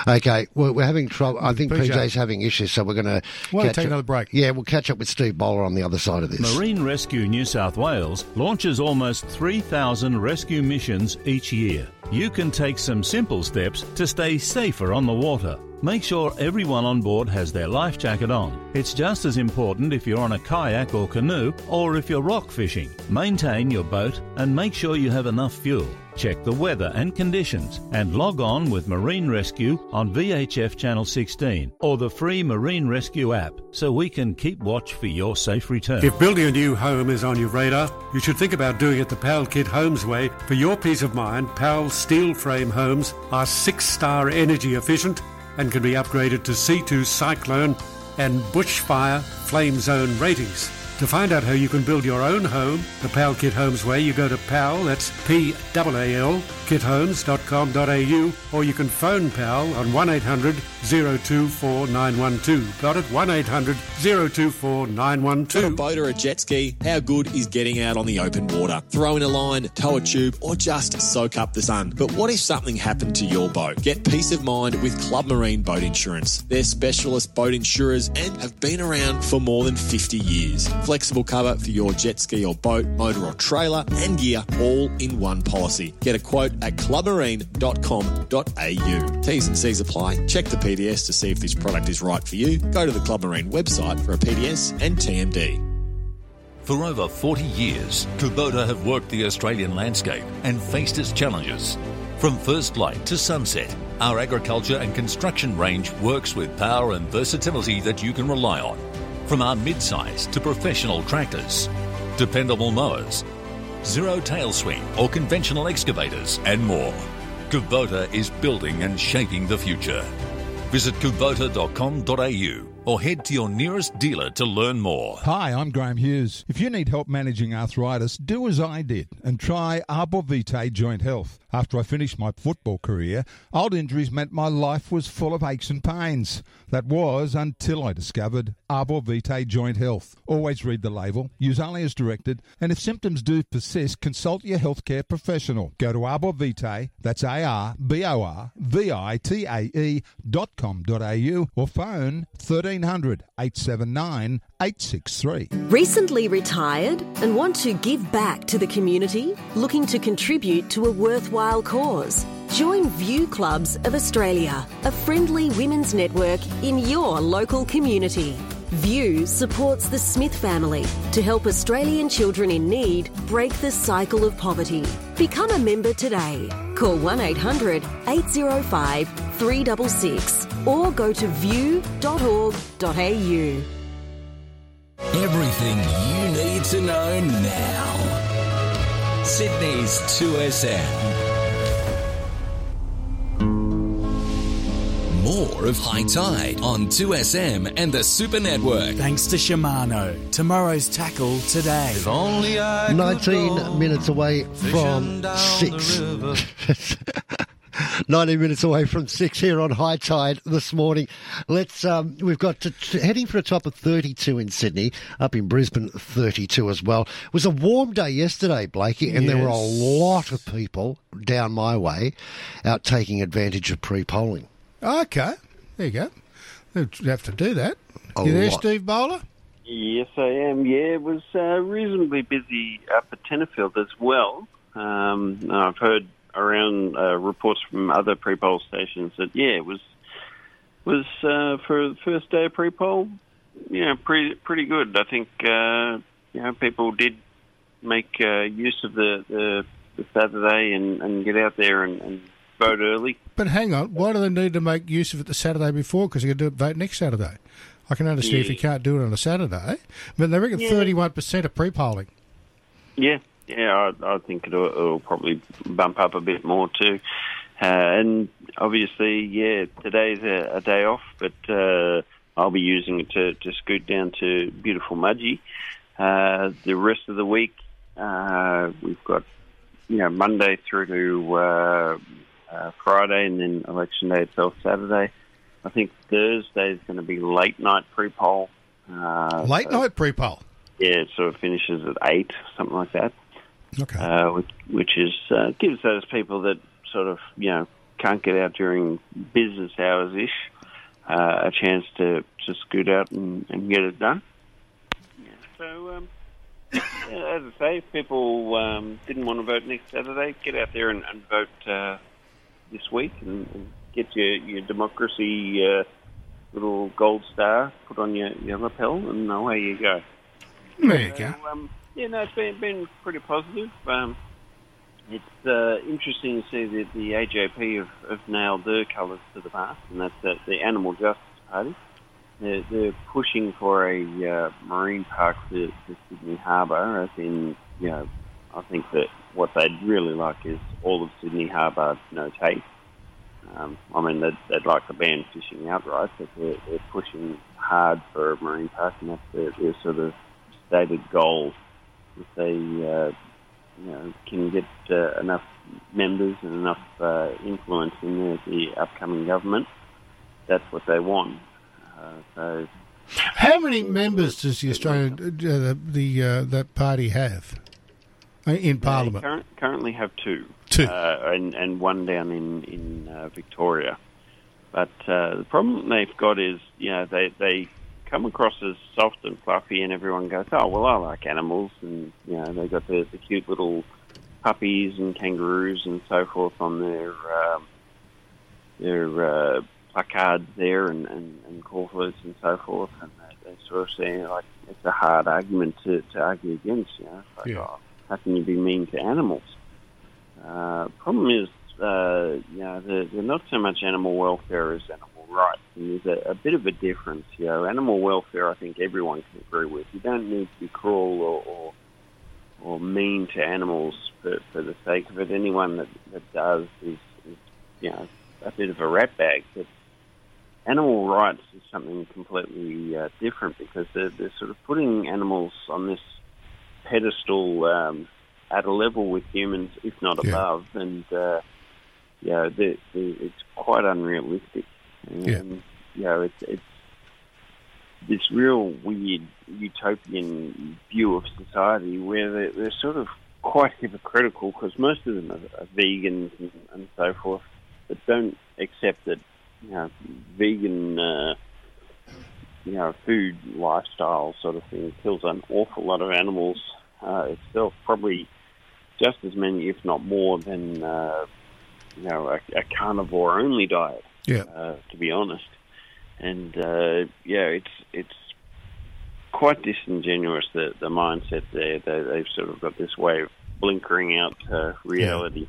Okay, well, we're having trouble. I think PJ. PJ's having issues, so we're going to Why don't we take another break? Yeah, we'll catch up with Steve Bowler on the other side of this. Marine Rescue New South Wales launches almost 3,000 rescue missions each year. You can take some simple steps to stay safer on the water. Make sure everyone on board has their life jacket on. It's just as important if you're on a kayak or canoe or if you're rock fishing. Maintain your boat and make sure you have enough fuel. Check the weather and conditions and log on with Marine Rescue on VHF Channel 16 or the free Marine Rescue app so we can keep watch for your safe return. If building a new home is on your radar, you should think about doing it the Paal Kit Homes way. For your peace of mind, Paal steel frame homes are six star energy efficient and can be upgraded to C2 Cyclone and Bushfire Flame Zone ratings. To find out how you can build your own home the Paal Kit Homes way, you go to Paal, that's P-A-L-L, kithomes.com.au, or you can phone Paal on 1800 024 912. Got it? 1800 024 912. Got a boat or a jet ski? How good is getting out on the open water? Throw in a line, tow a tube, or just soak up the sun. But what if something happened to your boat? Get peace of mind with Club Marine Boat Insurance. They're specialist boat insurers and have been around for more than 50 years. Flexible cover for your jet ski or boat, motor or trailer, and gear all in one policy. Get a quote at clubmarine.com.au. T's and C's apply. Check the PDS to see if this product is right for you. Go to the Club Marine website for a PDS and TMD. For over 40 years, Kubota have worked the Australian landscape and faced its challenges. From first light to sunset, our agriculture and construction range works with power and versatility that you can rely on. From our mid-size to professional tractors, dependable mowers, zero tail swing, or conventional excavators, and more. Kubota is building and shaping the future. Visit kubota.com.au or head to your nearest dealer to learn more. Hi, I'm Graham Hughes. If you need help managing arthritis, do as I did and try Arbor Vitae Joint Health. After I finished my football career, old injuries meant my life was full of aches and pains. That was until I discovered Arbor Vitae Joint Health. Always read the label, use only as directed, and if symptoms do persist, consult your healthcare professional. Go to Arbor Vitae, that's A-R-B-O-R-V-I-T-A-E dot com dot au or phone 1300 879 863. Recently retired and want to give back to the community? Looking to contribute to a worthwhile cause? Join View Clubs of Australia, a friendly women's network in your local community. View supports the Smith family to help Australian children in need break the cycle of poverty. Become a member today. Call 1 800 805 366 or go to view.org.au. Everything you need to know now. Sydney's 2SM. More of High Tide on 2SM and the Super Network. Thanks to Shimano. Tomorrow's tackle today. 19 minutes away from 6. 19 minutes away from 6 here on High Tide this morning. Let's, um, we've got to, to- heading for a top of 32 in Sydney, up in Brisbane 32 as well. It was a warm day yesterday, Blakey, and there were a lot of people down my way out taking advantage of pre-polling. Okay, there you go. You have to do that. A you there, lot. Steve Bowler? Yes, I am. Yeah, it was uh, reasonably busy up at Tenterfield as well. Um, I've heard around uh, reports from other pre-poll stations that yeah, it was was uh, for the first day of pre-poll. Yeah, pretty pretty good. I think uh, you know people did make uh, use of the, the, the Saturday and, and get out there and, and vote early. But hang on, why do they need to make use of it the Saturday before? Because you can do it vote next Saturday. I can understand if you can't do it on a Saturday, but they reckon Yeah. thirty-one percent of pre-polling. Yeah, yeah, I, I think it'll, it'll probably bump up a bit more too. Uh, and obviously, yeah, today's a, a day off, but uh, I'll be using it to, to scoot down to beautiful Mudgee. Uh, the rest of the week, uh, we've got you know Monday through to uh, Friday, and then election day itself Saturday. I think Thursday is going to be late night pre-poll. Uh, Late so- night pre-poll. yeah, it sort of finishes at eight, something like that. Okay. Uh, which, which is uh, gives those people that sort of you know can't get out during business hours ish uh, a chance to to scoot out and, and get it done. Yeah, so um, yeah, as I say, if people um, didn't want to vote next Saturday, get out there and, and vote uh, this week and, and get your your democracy uh, little gold star put on your, your lapel, and away you go. There you go. So, um, yeah, no, it's been been pretty positive. Um, it's uh, interesting to see that the AJP have, have nailed their colours to the mast, and that's the, the Animal Justice Party. They're, they're pushing for a uh, marine park to, to Sydney Harbour, as in, you know, I think that what they'd really like is all of Sydney Harbour no take. Um, I mean, they'd, they'd like to ban fishing outright, but they're, they're pushing hard for marine park, and that's their, their sort of stated goal. If they, uh, you know, can get uh, enough members and enough uh, influence in the, the upcoming government, that's what they want. Uh, so, How many members does the Australian uh, the, the uh, that party have in Parliament? Current, currently have two. Two. Uh, and, and one down in, in uh, Victoria. But uh, the problem they've got is, you know, they, they come across as soft and fluffy, and everyone goes, oh, well, I like animals. And, you know, they've got the, the cute little puppies and kangaroos and so forth on their, um, their uh, placards there and, and, and cornflakes and so forth. And they, they sort of say, like, it's a hard argument to, to argue against, you know. It's like, Yeah. oh, how can you be mean to animals? Uh, problem is, uh, you know, they're, they're not so much animal welfare as animal rights. And there's a, a bit of a difference. You know, animal welfare, I think everyone can agree with. You don't need to be cruel or, or, or mean to animals for, for the sake of it. Anyone that, that does is, is, you know, a bit of a rat bag. But animal rights is something completely uh, different because they're, they're sort of putting animals on this pedestal um, at a level with humans, if not Yeah. above, and uh, you know, the, the, it's quite unrealistic. And, Yeah. you know, it's, it's this real weird utopian view of society where they're, they're sort of quite hypocritical because most of them are, are vegans and, and so forth, but don't accept that you know vegan uh, you know food lifestyle sort of thing kills an awful lot of animals uh, itself, probably just as many, if not more, than uh, you know a, a carnivore only diet. Yeah. Uh, to be honest, and uh, yeah, it's it's quite disingenuous the the mindset there. They, they've sort of got this way of blinkering out uh, reality.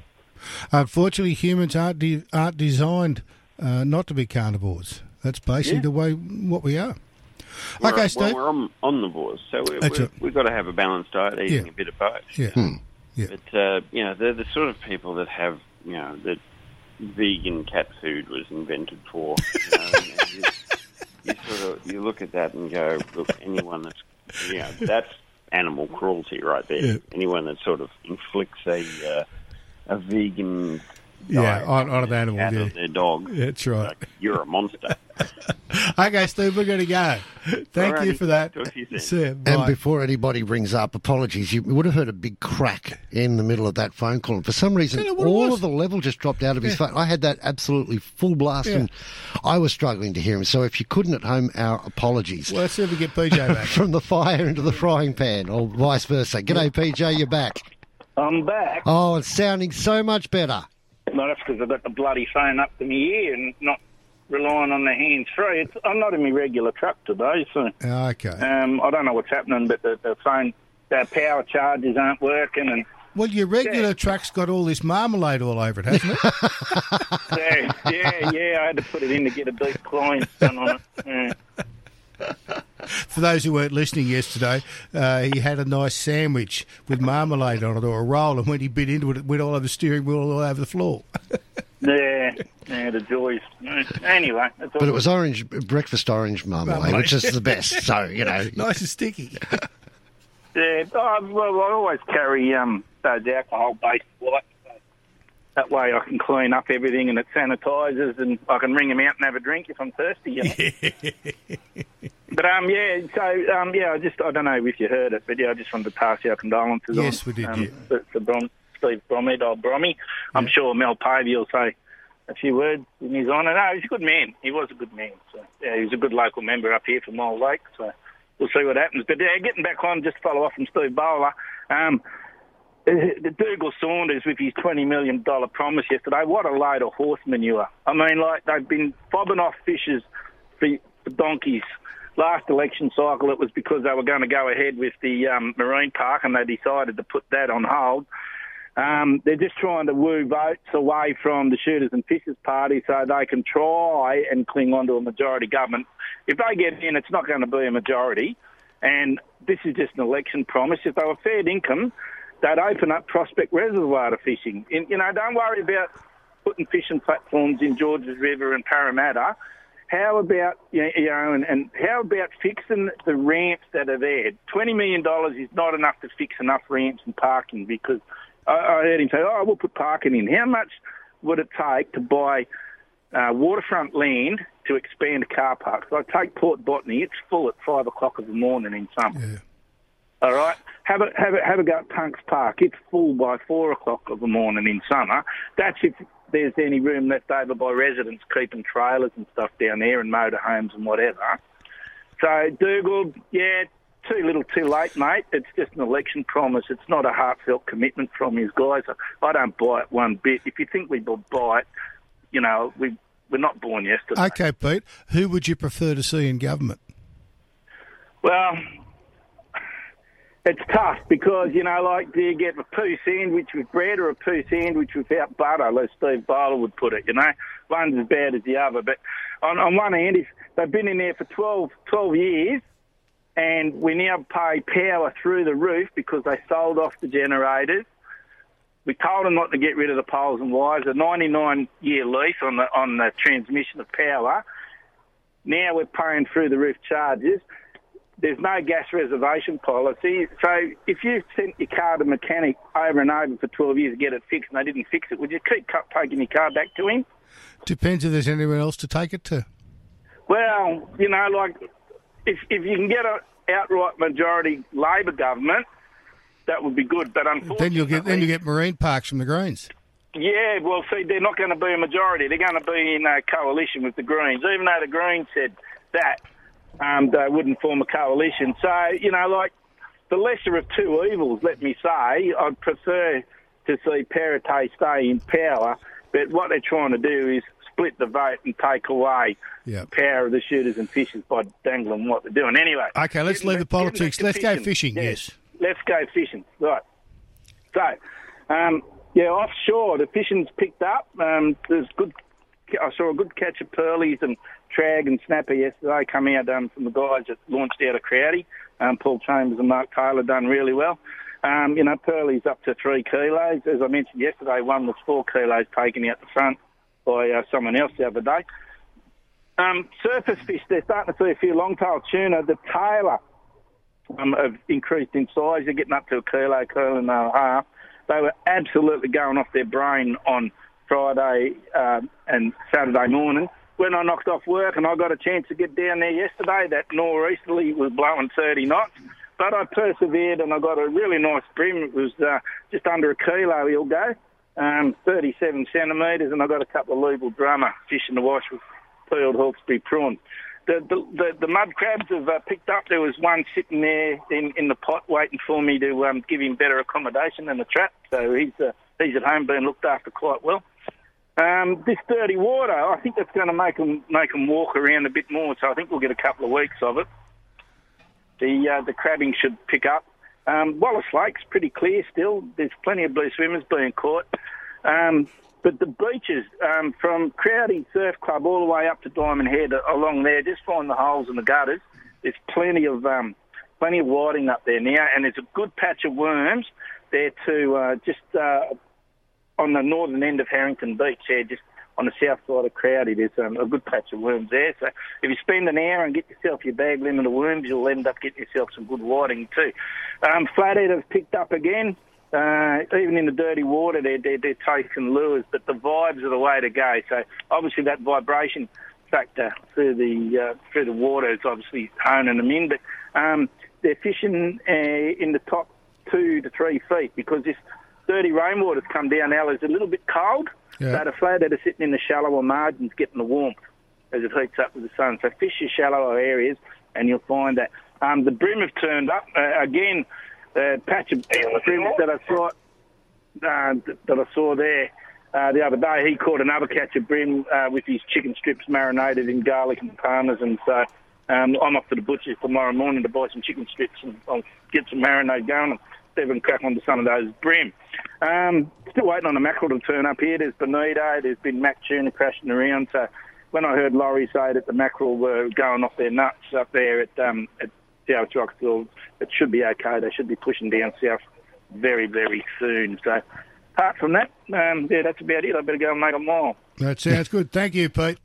Unfortunately, humans aren't de- aren't designed uh, not to be carnivores. That's basically Yeah. the way what we are. We're, okay, Steve. Well, we're om- omnivores, so we're, That's we're, it. we've got to have a balanced diet, eating Yeah. a bit of both. Yeah. Hmm. Yeah. But uh, you know, they're the sort of people that have you know that vegan cat food was invented for. You, know, you, you sort of you look at that and go, look, anyone that's you know that's animal cruelty right there. Yeah. Anyone that sort of inflicts a uh, a vegan Yeah, on, on an animal. cat Yeah. or their dog, That's right. like, you're a monster. Okay, Steve, we're going to go. Thank you for that. Talk you. See ya. And before anybody rings up, apologies. You would have heard a big crack in the middle of that phone call. And for some reason, Yeah, what all of the level just dropped out of his Yeah. phone. I had that absolutely full blast, Yeah. and I was struggling to hear him. So if you couldn't at home, our apologies. Well, let's see if we get PJ back. From the fire into the frying pan, or vice versa. G'day, PJ, you're back. I'm back. Oh, it's sounding so much better. No, that's because I've got the bloody phone up to my ear and not relying on the hands free. It's, I'm not in my regular truck today, so Okay. um, I don't know what's happening, but the, the phone, the power chargers aren't working, and Well, your regular truck's got all this marmalade all over it, hasn't it? yeah, yeah, yeah, I had to put it in to get a deep client done on it. Yeah. For those who weren't listening yesterday, uh, he had a nice sandwich with marmalade on it or a roll, and when he bit into it, it went all over the steering wheel, all over the floor. Yeah, yeah, the joys. Anyway, that's all But it was orange, breakfast orange marmalade, Marmalade. which is the best. So, you know. nice and sticky. Yeah, oh, well, I always carry um, those alcohol-based wipes. That way I can clean up everything and it sanitises and I can ring them out and have a drink if I'm thirsty. You know? but um, yeah, so um, yeah, I just I don't know if you heard it, but yeah, I just wanted to pass our condolences on. Yes, we did, Um, yeah. to, to Brom, Steve Bromhead, old Brommy. I'm sure Mel Pavey will say a few words in his honour. No, he's a good man. He was a good man. So yeah, he was a good local member up here from Myall Lake. So we'll see what happens. But yeah, getting back on, just to follow off from Steve Bowler. Um, the Dugald Saunders with his twenty million dollar promise yesterday. What a load of horse manure! I mean, like they've been fobbing off fishes for, for donkeys. Last election cycle, it was because they were going to go ahead with the um, marine park, and they decided to put that on hold. Um, they're just trying to woo votes away from the Shooters and Fishers Party so they can try and cling on to a majority government. If they get in, it's not going to be a majority. And this is just an election promise. If they were fair income, they'd open up Prospect Reservoir to fishing. And, you know, don't worry about putting fishing platforms in Georges River and Parramatta. How about you know, and, and how about fixing the ramps that are there? Twenty million dollars is not enough to fix enough ramps and parking because I, I heard him say, "Oh, we'll put parking in." How much would it take to buy uh, waterfront land to expand car parks? I take Port Botany; it's full at five o'clock in the morning in summer. All right, have a have a have a go at Punks Park. It's full by four o'clock of the morning in summer. That's if there's any room left over by residents keeping trailers and stuff down there and motorhomes and whatever. So Dugald, yeah, too little, too late, mate. It's just an election promise. It's not a heartfelt commitment from his guys. I don't buy it one bit. If you think we will buy it, you know, we we're not born yesterday. Okay, Pete, who would you prefer to see in government? Well, it's tough because, you know, like, do you get a poo sandwich with bread or a poo sandwich without butter, as Steve Bowler would put it, you know? One's as bad as the other. But on, on one hand, if they've been in there for 12, 12 years and we now pay power through the roof because they sold off the generators. We told them not to get rid of the poles and wires. A 99 year lease on the on the transmission of power. Now we're paying through the roof charges. There's no gas reservation policy. So if you sent your car to a mechanic over and over for 12 years to get it fixed and they didn't fix it, would you keep taking your car back to him? Depends if there's anyone else to take it to. Well, you know, like if if you can get an outright majority Labor government, that would be good. But unfortunately, Then you'll get then you get marine parks from the Greens. yeah, well, see, they're not going to be a majority. They're going to be in a coalition with the Greens, even though the Greens said that um, they wouldn't form a coalition. So, you know, like the lesser of two evils, let me say, I'd prefer to see Perrottet stay in power. But what they're trying to do is split the vote and take away Yep. power of the shooters and fishers by dangling what they're doing. Anyway. Okay, let's leave the politics. Let's go fishing. Yes. Let's go fishing. Right. So, um, yeah, offshore the fishing's picked up. Um, there's good. I saw a good catch of pearlies and trag and snapper yesterday. Come out um, from the guys that launched out of Crowdy. Um, Paul Chambers and Mark Taylor done really well. Um, you know, pearlies up to three kilos. As I mentioned yesterday, one was four kilos taken out the front by uh, someone else the other day. Um, surface fish, they're starting to see a few long-tailed tuna. The tailor um, have increased in size. They're getting up to a kilo, kilo and a half. They were absolutely going off their brain on Friday um, and Saturday morning. When I knocked off work and I got a chance to get down there yesterday, that nor'easterly was blowing 30 knots. But I persevered and I got a really nice bream. It was uh, just under a kilo, he'll go, um, 37 centimetres, and I got a couple of legal drummer fish in the wash with peeled Hawkesbury prawn. The, the, the, the mud crabs have uh, picked up. There was one sitting there in, in the pot waiting for me to um, give him better accommodation than the trap. So he's uh, he's at home being looked after quite well. Um, this dirty water, I think that's going to make them make them walk around a bit more. So I think we'll get a couple of weeks of it. The uh, the crabbing should pick up. Um, Wallis Lake's pretty clear still. There's plenty of blue swimmers being caught. Um, but the beaches um, from Crowdy Surf Club all the way up to Diamond Head along there, just find the holes and the gutters. There's plenty of um, plenty of whiting up there now, and there's a good patch of worms there too, uh, just uh, on the northern end of Harrington Beach. There, just on the south side of Crowdy, there's um, a good patch of worms there. So if you spend an hour and get yourself your bag limit of worms, you'll end up getting yourself some good whiting too. Um, flathead have picked up again. Uh, even in the dirty water, they're, they're, they're taking lures, but the vibes are the way to go. So obviously that vibration factor through the uh, through the water is obviously honing them in. But um, they're fishing uh, in the top two to three feet because this dirty rainwater's come down now. It's a little bit cold, Yeah. so the flathead are sitting in the shallower margins getting the warmth as it heats up with the sun. So fish your shallower areas, and you'll find that um, the bream have turned up uh, again. The patch of bream that I saw uh, that I saw there uh, the other day, he caught another catch of bream uh, with his chicken strips marinated in garlic and parmesan. So um, I'm off to the butcher's tomorrow morning to buy some chicken strips and I'll get some marinade going Stephen crack onto some of those bream. Um, still waiting on the mackerel to turn up here. There's bonito, there's been mac tuna crashing around. So when I heard Laurie say that the mackerel were going off their nuts up there at, um, at South Roxville, it should be okay. They should be pushing down south very, very soon. So apart from that, um, yeah, that's about it. I better go and make a mile. That sounds good. Thank you, Pete.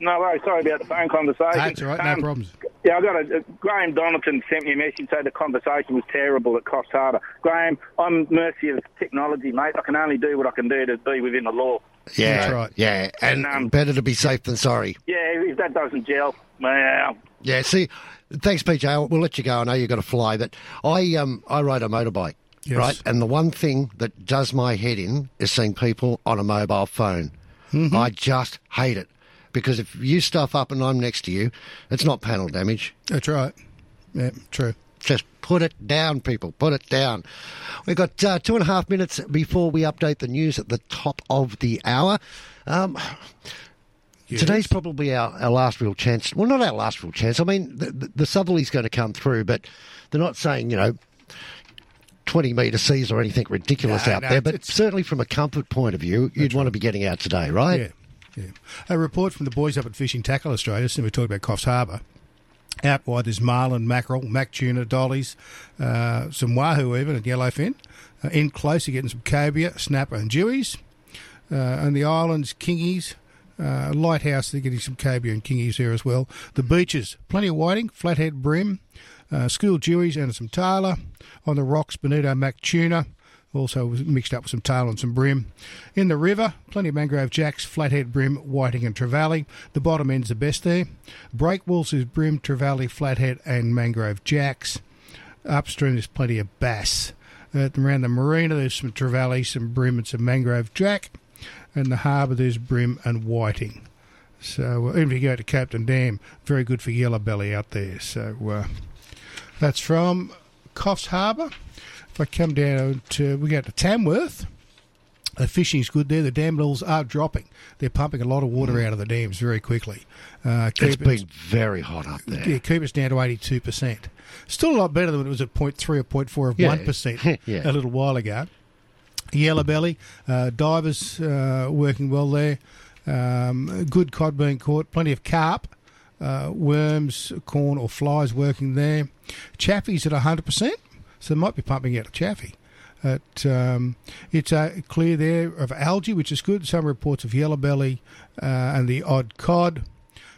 No worries. Sorry about the phone conversation. That's all right. No Um, problems. Yeah, I got a, Graham Donaldson sent me a message saying the conversation was terrible at Coffs Harbour. Graham, I'm mercy of technology, mate. I can only do what I can do to be within the law. Yeah, That's right. yeah, and, And, um, better to be safe than sorry. Yeah, if that doesn't gel, well, Yeah, see, thanks, PJ. We'll let you go. I know you've got to fly, but I um I ride a motorbike, Yes. right? And the one thing that does my head in is seeing people on a mobile phone. Mm-hmm. I just hate it because if you stuff up and I'm next to you, it's not panel damage. That's right. Yeah, true. Just put it down, people. Put it down. We've got uh, two and a half minutes before we update the news at the top of the hour. Um, Today's probably our, our last real chance. Well, not our last real chance. I mean, the, the, the southerly's going to come through, but they're not saying, you know, 20 metre seas or anything ridiculous No, out no, there. But certainly from a comfort point of view, you'd want to be getting out today, right? Yeah, yeah. A report from the boys up at Fishing Tackle Australia, since we talked about Coffs Harbour, Out wide, there's marlin, mackerel, mac tuna, dollies, uh, some wahoo even, and yellowfin. Uh, in close, you're getting some cobia, snapper, and jewies. Uh, and the islands, kingies. Uh, lighthouse, they're getting some cobia and kingies there as well. The beaches, plenty of whiting, flathead bream, uh, school jewies, and some tailor. On the rocks, bonito, mac tuna. Also mixed up with some tail and some bream. In the river, plenty of mangrove jacks, flathead bream, whiting and trevally. The bottom end's the best there. Breakwalls is bream, trevally, flathead and mangrove jacks. Upstream there's plenty of bass. Uh, around the marina there's some trevally, some bream and some mangrove jack. And the harbour there's bream and whiting. So uh, even if you go to Captain Dam, very good for yellow belly out there. So uh, that's from Coffs Harbour. If I come down to, we go to Tamworth. The fishing's good there. The dam levels are dropping. They're pumping a lot of water out of the dams very quickly. Uh, It's been very hot up there. Yeah, keep us down to 82%. Still a lot better than it was at 0.3 or 0.4 of Yeah. 1% Yeah. a little while ago. Yellow belly, uh, divers uh, working well there. Um, good cod being caught, plenty of carp, uh, worms, corn or flies working there. Chaffey's at 100%, so might be pumping out a Chaffey. At, um, it's uh, clear there of algae, which is good. Some reports of yellow belly uh, and the odd cod.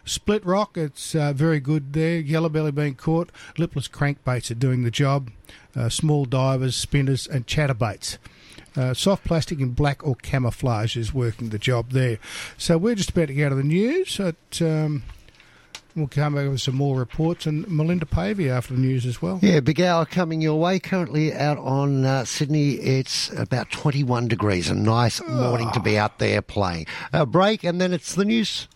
Split rock, it's uh, very good there. Yellow belly being caught. Lipless crankbaits are doing the job. Uh, small divers, spinners, and chatterbaits. Uh, soft plastic in black or camouflage is working the job there. So we're just about to go to the news. Um, we'll come back with some more reports and Melinda Pavey after the news as well. Yeah, big hour coming your way. Currently out on uh, Sydney, it's about 21 degrees. A nice morning to be out there playing. A break, and then it's the news.